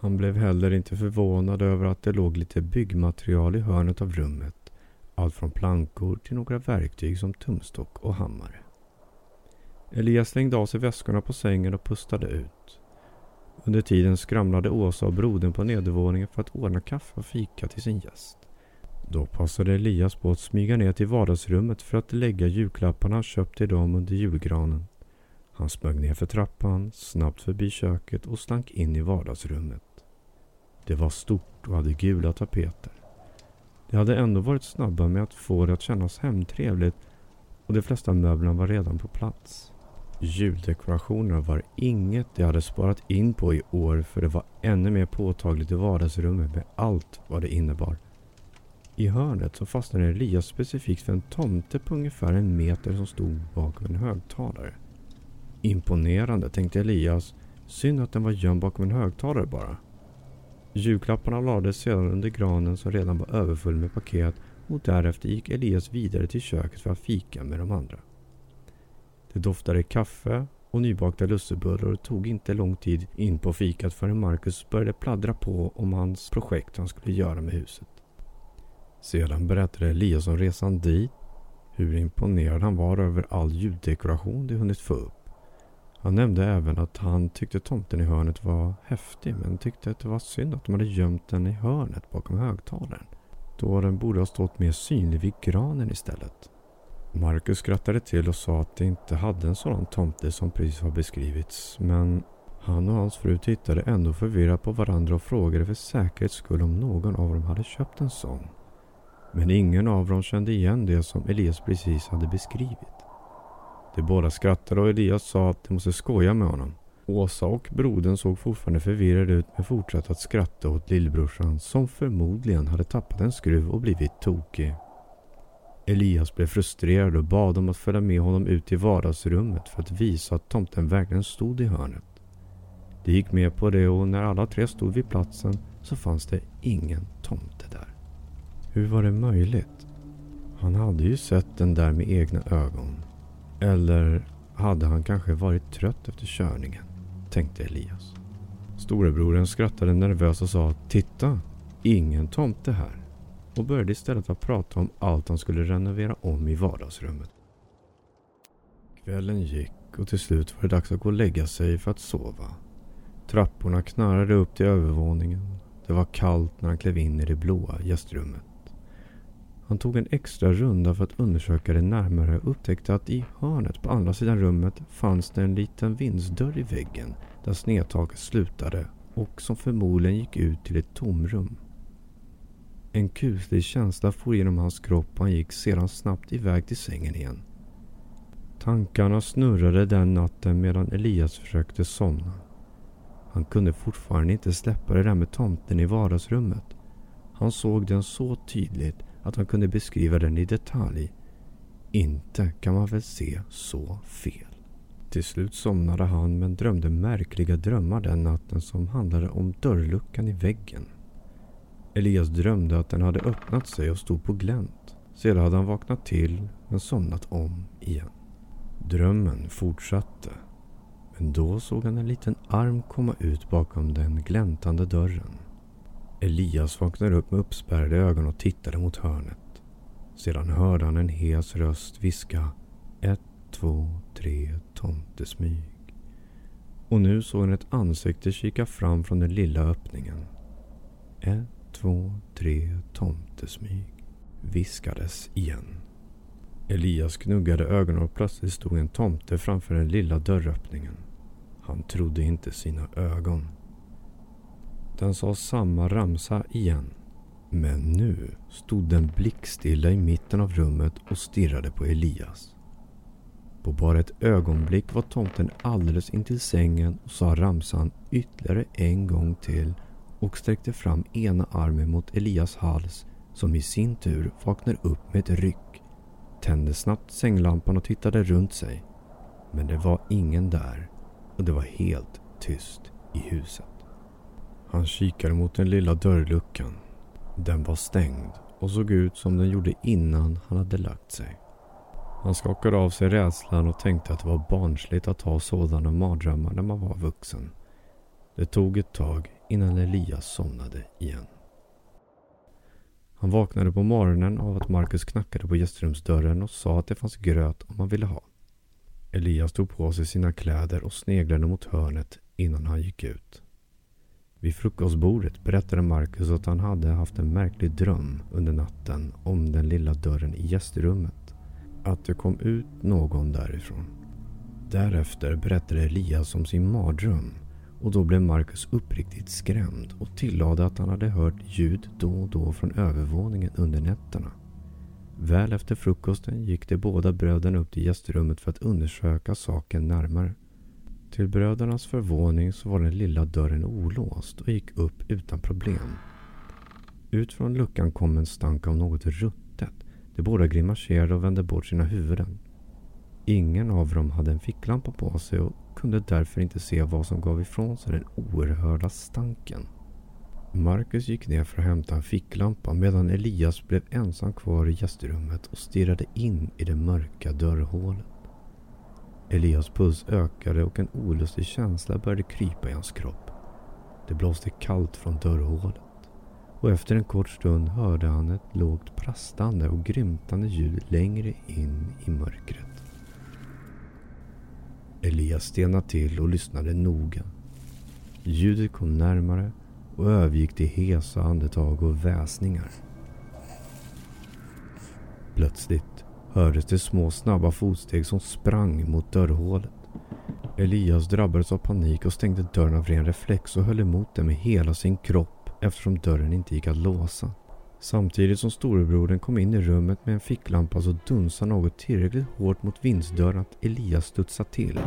Han blev heller inte förvånad över att det låg lite byggmaterial i hörnet av rummet. Allt från plankor till några verktyg som tumstock och hammare. Elias slängde av sig väskorna på sängen och pustade ut. Under tiden skramlade Åsa och brodern på nedervåningen för att ordna kaffe och fika till sin gäst. Då passade Elias på att smyga ner till vardagsrummet för att lägga julklapparna han köpt till dem under julgranen. Han smög ner för trappan, snabbt förbi köket och slank in i vardagsrummet. Det var stort och hade gula tapeter. De hade ändå varit snabba med att få det att kännas hemtrevligt och de flesta möblerna var redan på plats. Juldekorationerna var inget de hade sparat in på i år för det var ännu mer påtagligt i vardagsrummet med allt vad det innebar. I hörnet så fastnade Elias specifikt för en tomte på ungefär en meter som stod bakom en högtalare. Imponerande tänkte Elias. Synd att den var gömd bakom en högtalare bara. Julklapparna lades sedan under granen som redan var överfull med paket och därefter gick Elias vidare till köket för att fika med de andra. Det doftade kaffe och nybakta lussebullar och det tog inte lång tid in på fikat förrän Marcus började pladdra på om hans projekt han skulle göra med huset. Sedan berättade Elias om resan dit, hur imponerad han var över all ljuddekoration de hunnit få upp. Han nämnde även att han tyckte tomten i hörnet var häftig men tyckte att det var synd att de hade gömt den i hörnet bakom högtalaren. Då den borde ha stått mer synlig vid granen istället. Marcus skrattade till och sa att de inte hade en sådan tomte som precis har beskrivits. Men han och hans fru tittade ändå förvirrat på varandra och frågade för säkerhets skull om någon av dem hade köpt en sån. Men ingen av dem kände igen det som Elias precis hade beskrivit. De båda skrattade och Elias sa att de måste skoja med honom. Åsa och brodern såg fortfarande förvirrade ut men fortsatte att skratta åt lillbrorsan som förmodligen hade tappat en skruv och blivit tokig. Elias blev frustrerad och bad om att följa med honom ut i vardagsrummet för att visa att tomten verkligen stod i hörnet. De gick med på det och när alla tre stod vid platsen så fanns det ingen tomte. Hur var det möjligt? Han hade ju sett den där med egna ögon. Eller hade han kanske varit trött efter körningen? Tänkte Elias. Storebrodern skrattade nervöst och sa Titta, ingen tomte här. Och började istället att prata om allt han skulle renovera om i vardagsrummet. Kvällen gick och till slut var det dags att gå och lägga sig för att sova. Trapporna knarrade upp till övervåningen. Det var kallt när han klev in i det blåa gästrummet. Han tog en extra runda för att undersöka det närmare och upptäckte att i hörnet på andra sidan rummet fanns det en liten vindsdörr i väggen där snedtaket slutade och som förmodligen gick ut till ett tomrum. En kuslig känsla for genom hans kropp och han gick sedan snabbt iväg till sängen igen. Tankarna snurrade den natten medan Elias försökte somna. Han kunde fortfarande inte släppa det där med tomten i vardagsrummet. Han såg den så tydligt att han kunde beskriva den i detalj. Inte kan man väl se så fel. Till slut somnade han men drömde märkliga drömmar den natten som handlade om dörrluckan i väggen. Elias drömde att den hade öppnat sig och stod på glänt. Sedan hade han vaknat till men somnat om igen. Drömmen fortsatte. Men då såg han en liten arm komma ut bakom den gläntande dörren. Elias vaknade upp med uppspärrade ögon och tittade mot hörnet. Sedan hörde han en hes röst viska ett, två, tre, tomtesmyg. Och nu såg han ett ansikte kika fram från den lilla öppningen. Ett, två, tre, tomtesmyg. Viskades igen. Elias knuggade ögonen och plötsligt stod en tomte framför den lilla dörröppningen. Han trodde inte sina ögon. Den sa samma ramsa igen. Men nu stod den blickstilla i mitten av rummet och stirrade på Elias. På bara ett ögonblick var tomten alldeles intill sängen och sa ramsan ytterligare en gång till och sträckte fram ena armen mot Elias hals som i sin tur vaknade upp med ett ryck, tände snabbt sänglampan och tittade runt sig. Men det var ingen där och det var helt tyst i huset. Han kikade mot den lilla dörrluckan. Den var stängd och såg ut som den gjorde innan han hade lagt sig. Han skakade av sig rädslan och tänkte att det var barnsligt att ha sådana mardrömmar när man var vuxen. Det tog ett tag innan Elias somnade igen. Han vaknade på morgonen av att Marcus knackade på gästrumsdörren och sa att det fanns gröt om man ville ha. Elias tog på sig sina kläder och sneglade mot hörnet innan han gick ut. Vid frukostbordet berättade Marcus att han hade haft en märklig dröm under natten om den lilla dörren i gästrummet. Att det kom ut någon därifrån. Därefter berättade Elias om sin mardröm och då blev Marcus uppriktigt skrämd och tillade att han hade hört ljud då och då från övervåningen under nätterna. Väl efter frukosten gick de båda bröderna upp till gästrummet för att undersöka saken närmare. Till brödernas förvåning så var den lilla dörren olåst och gick upp utan problem. Ut från luckan kom en stank av något ruttet. De båda grimaserade och vände bort sina huvuden. Ingen av dem hade en ficklampa på sig och kunde därför inte se vad som gav ifrån sig den oerhörda stanken. Marcus gick ner för att hämta en ficklampa medan Elias blev ensam kvar i gästrummet och stirrade in i det mörka dörrhålet. Elias puls ökade och en olustig känsla började krypa i hans kropp. Det blåste kallt från dörrhålet och efter en kort stund hörde han ett lågt prastande och grymtande ljud längre in i mörkret. Elias stenade till och lyssnade noga. Ljudet kom närmare och övergick till hesa andetag och väsningar. Plötsligt hördes det små snabba fotsteg som sprang mot dörrhålet. Elias drabbades av panik och stängde dörren av ren reflex och höll emot den med hela sin kropp eftersom dörren inte gick att låsa. Samtidigt som storebrodern kom in i rummet med en ficklampa så dunsade något tillräckligt hårt mot vindsdörren att Elias studsade till.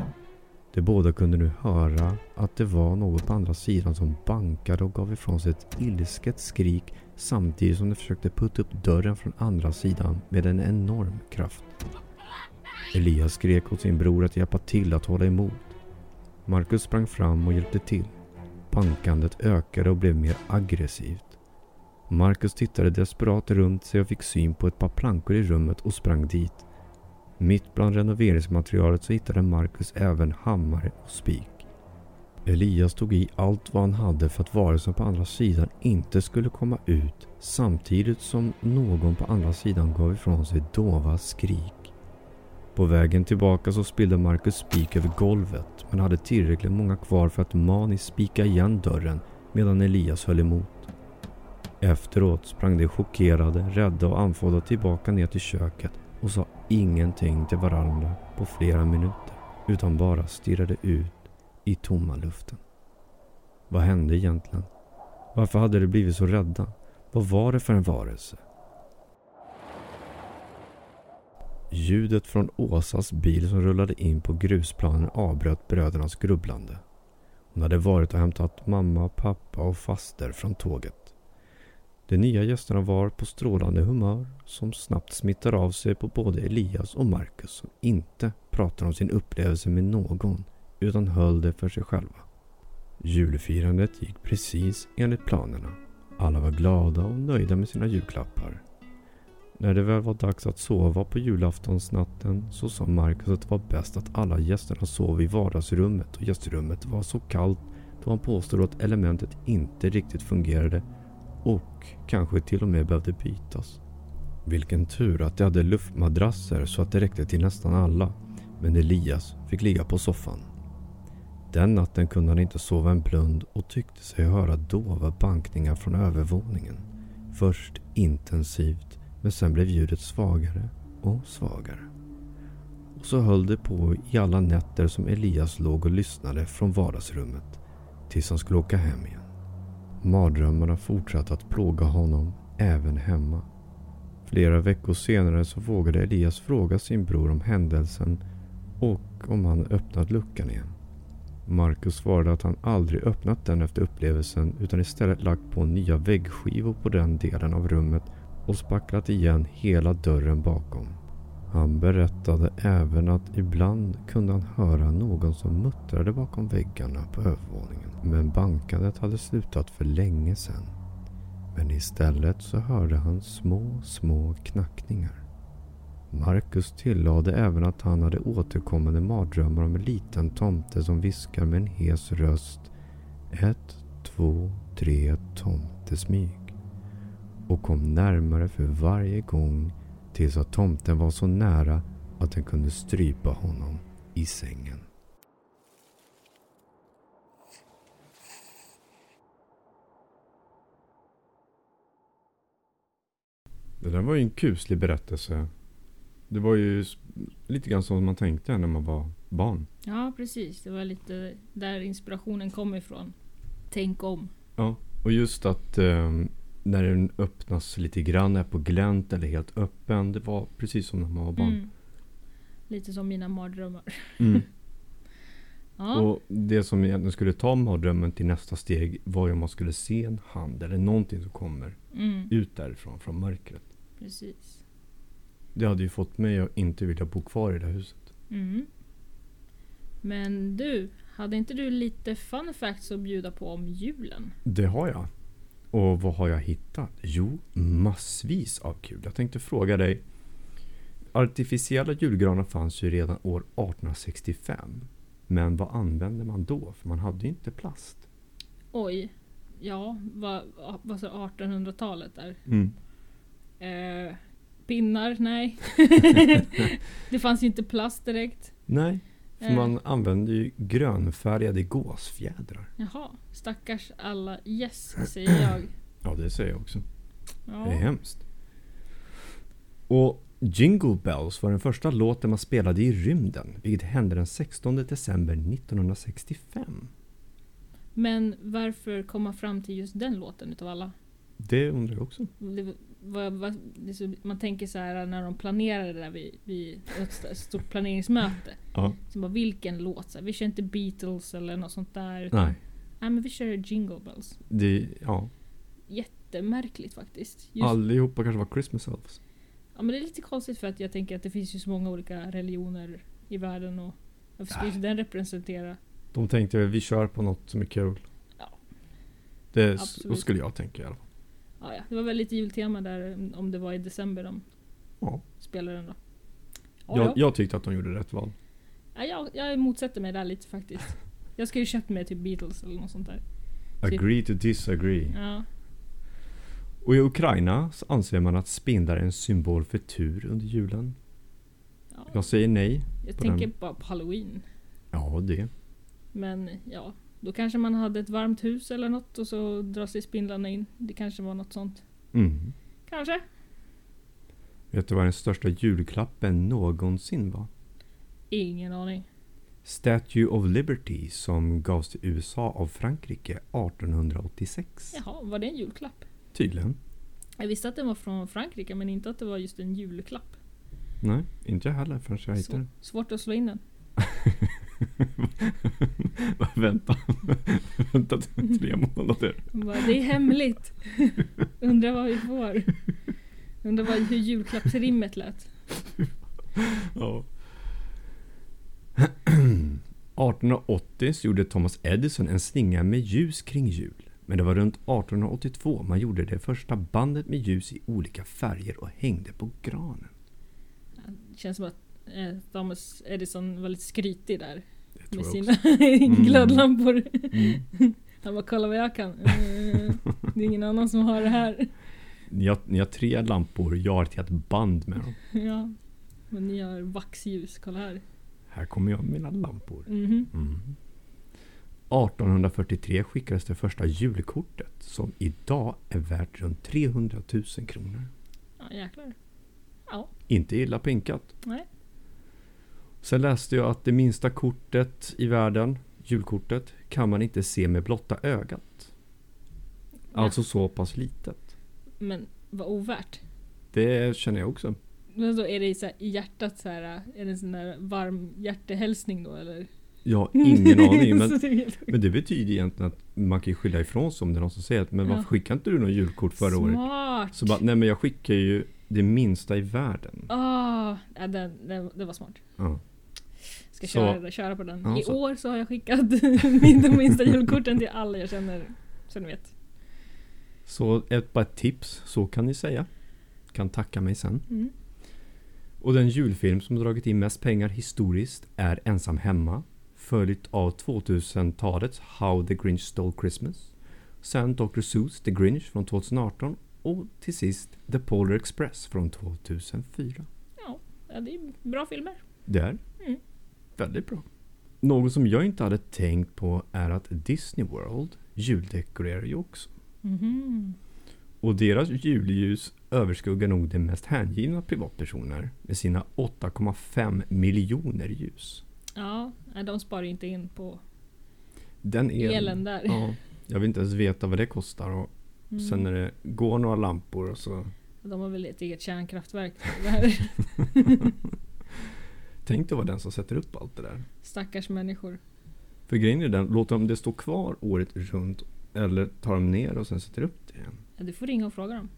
De båda kunde nu höra att det var något på andra sidan som bankade och gav ifrån sig ett ilsket skrik samtidigt som de försökte putta upp dörren från andra sidan med en enorm kraft. Elias skrek åt sin bror att hjälpa till att hålla emot. Marcus sprang fram och hjälpte till. Bankandet ökade och blev mer aggressivt. Marcus tittade desperat runt sig och fick syn på ett par plankor i rummet och sprang dit. Mitt bland renoveringsmaterialet så hittade Marcus även hammare och spik. Elias tog i allt vad han hade för att varelsen på andra sidan inte skulle komma ut samtidigt som någon på andra sidan gav ifrån sig dova skrik. På vägen tillbaka så spillde Marcus spik över golvet men hade tillräckligt många kvar för att maniskt spika igen dörren medan Elias höll emot. Efteråt sprang de chockerade, rädda och andfådda tillbaka ner till köket och sa ingenting till varandra på flera minuter utan bara stirrade ut i tomma luften. Vad hände egentligen? Varför hade de blivit så rädda? Vad var det för en varelse? Ljudet från Åsas bil som rullade in på grusplanen avbröt brödernas grubblande. Hon hade varit och hämtat mamma, pappa och faster från tåget. De nya gästerna var på strålande humör som snabbt smittar av sig på både Elias och Marcus som inte pratar om sin upplevelse med någon utan höll det för sig själva. Julfirandet gick precis enligt planerna. Alla var glada och nöjda med sina julklappar. När det väl var dags att sova på julaftonsnatten så sa Marcus att det var bäst att alla gästerna sov i vardagsrummet och gästrummet var så kallt då han påstod att elementet inte riktigt fungerade och kanske till och med behövde bytas. Vilken tur att de hade luftmadrasser så att det räckte till nästan alla. Men Elias fick ligga på soffan. Den natten kunde han inte sova en blund och tyckte sig höra dova bankningar från övervåningen. Först intensivt, men sen blev ljudet svagare och svagare. Och så höll det på i alla nätter som Elias låg och lyssnade från vardagsrummet tills han skulle åka hem igen. Mardrömmarna fortsatte att plåga honom även hemma. Flera veckor senare så vågade Elias fråga sin bror om händelsen och om han öppnat luckan igen. Marcus svarade att han aldrig öppnat den efter upplevelsen utan istället lagt på nya väggskivor på den delen av rummet och spacklat igen hela dörren bakom. Han berättade även att ibland kunde han höra någon som muttrade bakom väggarna på övervåningen. Men bankandet hade slutat för länge sedan. Men istället så hörde han små, små knackningar. Marcus tillade även att han hade återkommande mardrömmar om en liten tomte som viskar med en hes röst. Ett, två, tre tomtesmyg. Och kom närmare för varje gång tills att tomten var så nära att den kunde strypa honom i sängen. Det där var ju en kuslig berättelse. Det var ju lite grann som man tänkte när man var barn. Ja, precis. Det var lite där inspirationen kom ifrån. Tänk om. Ja, och just att eh, när den öppnas lite grann, är på glänt eller helt öppen. Det var precis som när man var barn. Mm. Lite som mina mardrömmar. Mm. <laughs> ja. Och det som egentligen skulle ta mardrömmen till nästa steg var ju om man skulle se en hand eller någonting som kommer mm. ut därifrån, från mörkret. Precis. Det hade ju fått mig att inte vilja bo kvar i det huset. Mm. Men du, hade inte du lite fun facts att bjuda på om julen? Det har jag. Och vad har jag hittat? Jo, massvis av kul. Jag tänkte fråga dig. Artificiella julgranar fanns ju redan år 1865. Men vad använde man då? För man hade ju inte plast. Oj. Ja, vad, vad sa 1800-talet där? Mm. Eh, pinnar? Nej. <laughs> det fanns ju inte plast direkt. Nej. För eh. man använder ju grönfärgade gåsfjädrar. Jaha, stackars alla yes säger jag. <clears throat> Ja det säger jag också. Ja. Det är hemskt. Och Jingle Bells var den första låten man spelade i rymden, vilket hände den 16 december 1965. Men varför kom man fram till just den låten utav alla? Det undrar jag också. Vad, vad, så, man tänker så här när de planerade det där vid, vid ett st- stort planeringsmöte. Ja. Så bara, vilken låt? Så här, vi kör inte Beatles eller något sånt där. Utan, Nej. Nej men vi kör Jingle Bells. Det, ja. Jättemärkligt faktiskt. Just, Allihopa kanske var Christmas elves. ja, men det är lite konstigt för att jag tänker att det finns ju så många olika religioner i världen och varför skulle Ja. den representera? De tänkte vi kör på något som är kul. Ja. Det, så skulle jag tänka i alla fall. Ja, ja, det var väl lite jultema där mm, om det var i december de Ja. spelade den då. Ja, Jag, ja. jag tyckte att de gjorde rätt val. Ja, jag, jag motsätter mig där lite faktiskt. Jag skulle ju köpt mig typ Beatles eller något sånt där. Typ. Agree to disagree. Ja, Och i Ukraina så anser man att spindlar är en symbol för tur under julen. ja. Jag säger nej. Jag tänker den. bara på halloween. Ja, det. Men ja, då kanske man hade ett varmt hus eller något och så drar sig spindlarna in. Det kanske var något sånt. Mm. Kanske? Vet du vad den största julklappen någonsin var? Ingen aning. Statue of Liberty som gavs till USA av Frankrike 1886. Jaha, var det en julklapp? Tydligen. Jag visste att den var från Frankrike men inte att det var just en julklapp. Nej, inte jag heller förrän jag hittade den. svårt att slå in den. <laughs> <laughs> Vänta. Vänta till tre månader. Bara, det är hemligt. Undrar vad vi får. Undrar vad, hur julklappsrimmet lät. Ja. <clears throat> 1880 så gjorde Thomas Edison en slinga med ljus kring jul. Men det var runt 1882 man gjorde det första bandet med ljus i olika färger och hängde på granen. Det känns som att Thomas Edison var lite skrytig där. Med sina också. <laughs> glödlampor. Mm. <laughs> Han bara kolla vad jag kan. Eh, det är ingen annan som har det här. Ni, har, ni har tre lampor, jag har ett helt band med dem. <laughs> Ja. Men ni har vaxljus, kolla här. Här kommer jag med mina lampor. Mhm. Mm. 1843 skickades det första julkortet som idag är värt runt 300 000 kronor. Ja jäklar. Ja, Inte illa pinkat. nej. Sen läste jag att det minsta kortet i världen, julkortet, kan man inte se med blotta ögat. Alltså så pass litet. Men vad ovärt. Det känner jag också. Men då är det så här, i hjärtat så här, är det en sån där varm hjärtehälsning då eller? Jag har ingen <laughs> aning. Men, det men det betyder egentligen att man kan ju skylla ifrån sig om det är någon som säger att men varför Ja. skickade inte du något julkort förra året? Smart! Så bara, nej men jag skickar ju det minsta i världen. Ah, ja, den, den, det var smart. Ja. Ska Så- köra, köra på den. Ja, I så- år så har jag skickat <laughs> de minsta julkorten till alla jag känner. Så ni vet. Så ett, bara ett tips, så kan ni säga. Kan tacka mig sen. Mm. Och den julfilm som dragit in mest pengar historiskt är Ensam Hemma. Följt av 2000-talets How the Grinch Stole Christmas. Sen Dr. Seuss The Grinch från 2018. Och till sist The Polar Express från 2004. Ja, det är bra filmer. Det är. Väldigt bra. Något som jag inte hade tänkt på är att Disney World juldekorerar ju också. Mhm. Och deras julljus överskuggar nog de mest hängivna privatpersoner med sina 8,5 miljoner ljus. Ja, de sparar ju inte in på Den elen, elen där. Ja, jag vill inte ens veta vad det kostar. Och Mm. Sen när det går några lampor och så... De har väl ett eget kärnkraftverk. <laughs> <laughs> Tänk dig vara den som sätter upp allt det där. Stackars människor. För grejen är den, låter de det stå kvar året runt eller tar de ner och sen sätter upp det igen? Ja, du får ringa och fråga dem.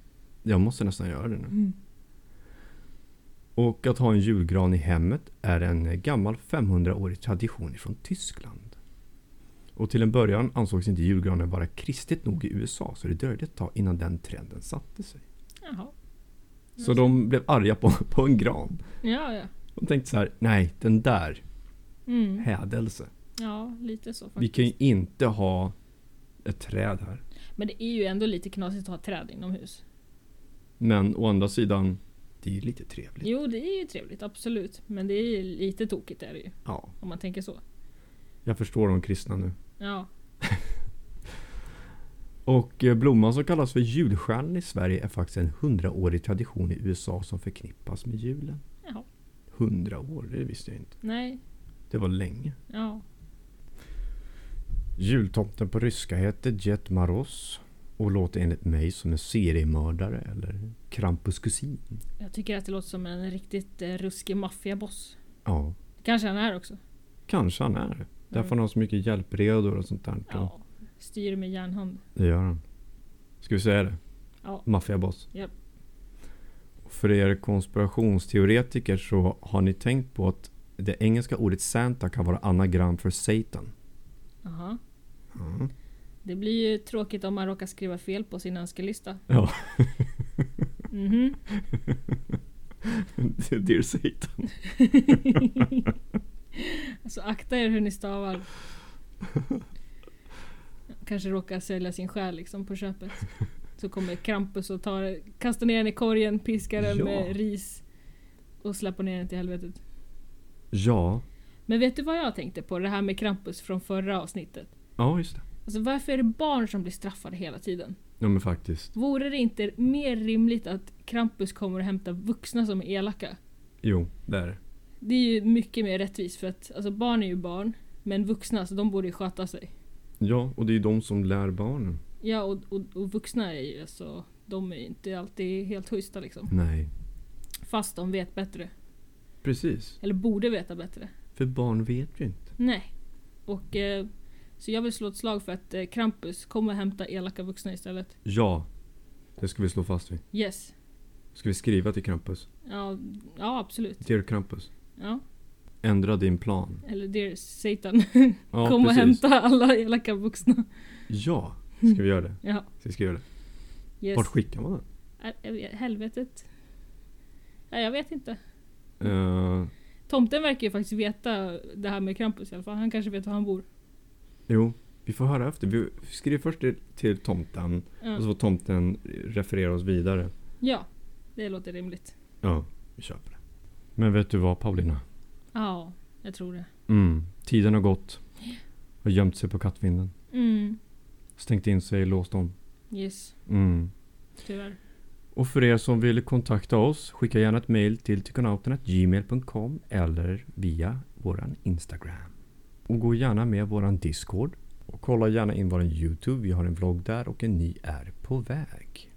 Jag måste nästan göra det nu. Mm. Och att ha en julgran i hemmet är en gammal 500-årig tradition från Tyskland. Och till en början ansågs inte julgranen vara kristet nog i USA så det dröjde ett tag innan den trenden satte sig. Jaha. Så de blev arga på, på en gran. Ja, ja. De tänkte så här, nej den där, Mm. hädelse. Ja, lite så Vi faktiskt. kan ju inte ha ett träd här. Men det är ju ändå lite knasigt att ha träd inomhus. Men å andra sidan, det är ju lite trevligt. Jo, det är ju trevligt, absolut. Men det är ju lite tokigt är det ju. Ja, Om man tänker så. jag förstår de kristna nu. Ja. <laughs> Och eh, blomman som kallas för julstjärnan i Sverige är faktiskt en hundraårig tradition i USA som förknippas med julen. Hundra år, det visste jag inte. Nej. Det var länge. Ja. Jultomten på ryska heter Jet Maros. Och låter enligt mig som en seriemördare eller Krampus kusin. Jag tycker att det låter som en riktigt eh, ruskig maffiaboss. Ja, Kanske han är också. kanske han är. Därför han har så mycket hjälpredor och sånt där. Ja. Styr med järnhand. Det gör han. Ska vi säga det? Ja. Maffiaboss. Japp. För er konspirationsteoretiker så har ni tänkt på att det engelska ordet Santa kan vara anagram för Satan. Aha. Ja. Det blir ju tråkigt om man råkar skriva fel på sin önskelista. ja. Mhm. <laughs> Dear Satan. <laughs> alltså akta er hur ni stavar. <laughs> Kanske råkar sälja sin själ liksom på köpet. Så kommer Krampus och tar, kastar ner den i korgen, piskar den Ja. med ris och släpper ner den till helvetet. Ja. Men vet du vad jag tänkte på? Det här med Krampus från förra avsnittet. Ja, just det. Alltså varför är det barn som blir straffade hela tiden? Ja, men faktiskt. Vore det inte mer rimligt att Krampus kommer och hämtar vuxna som är elaka? Jo, det är det. Det är ju mycket mer rättvist för att alltså barn är ju barn. Men vuxna, så de borde ju sköta sig. Ja, och det är ju de som lär barnen. Ja och, och, och vuxna är ju alltså, de är ju inte alltid helt schyssta liksom. Nej. Fast de vet bättre. Precis. Eller borde veta bättre. För barn vet ju inte. Nej. Och eh, så jag vill slå ett slag för att eh, Krampus kommer hämta elaka vuxna istället. Ja. Det ska vi slå fast vid. Yes. Ska vi skriva till Krampus? Ja, ja absolut. Dear Krampus. Ja. Ändra din plan. Eller Dear Satan. Ja, <laughs> Kom och precis. hämta alla elaka vuxna. Ja. Ska vi göra det? Ja. Ska vi skriva det? Yes. Vart skickar man den? Helvetet. Ja, jag vet inte. Eh, Tomten verkar ju faktiskt veta det här med Krampus i alla fall. Han kanske vet var han bor. jo, vi får höra efter. Vi skriver först till, till tomten. Ja. Och så får tomten referera oss vidare. ja, det låter rimligt. Ja, vi köper det. Men vet du vad Paulina? Ja, jag tror det. Mm, tiden har gått. Har gömt sig på kattvinden. Mm, Stängt in sig, låst om. yes. Mm. Tyvärr. Och för er som vill kontakta oss, skicka gärna ett mail till tykonauten.gmail.com eller via våran Instagram. Och gå gärna med våran Discord. Och kolla gärna in våran YouTube, vi har en vlogg där och en ny är på väg.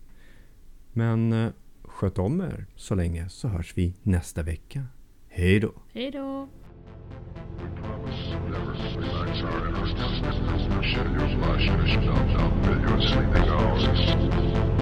Men eh, sköt om er så länge så hörs vi nästa vecka. Hej då! Hej då! Shadows, my shadows, dumb, dumb, but you're sleeping hours.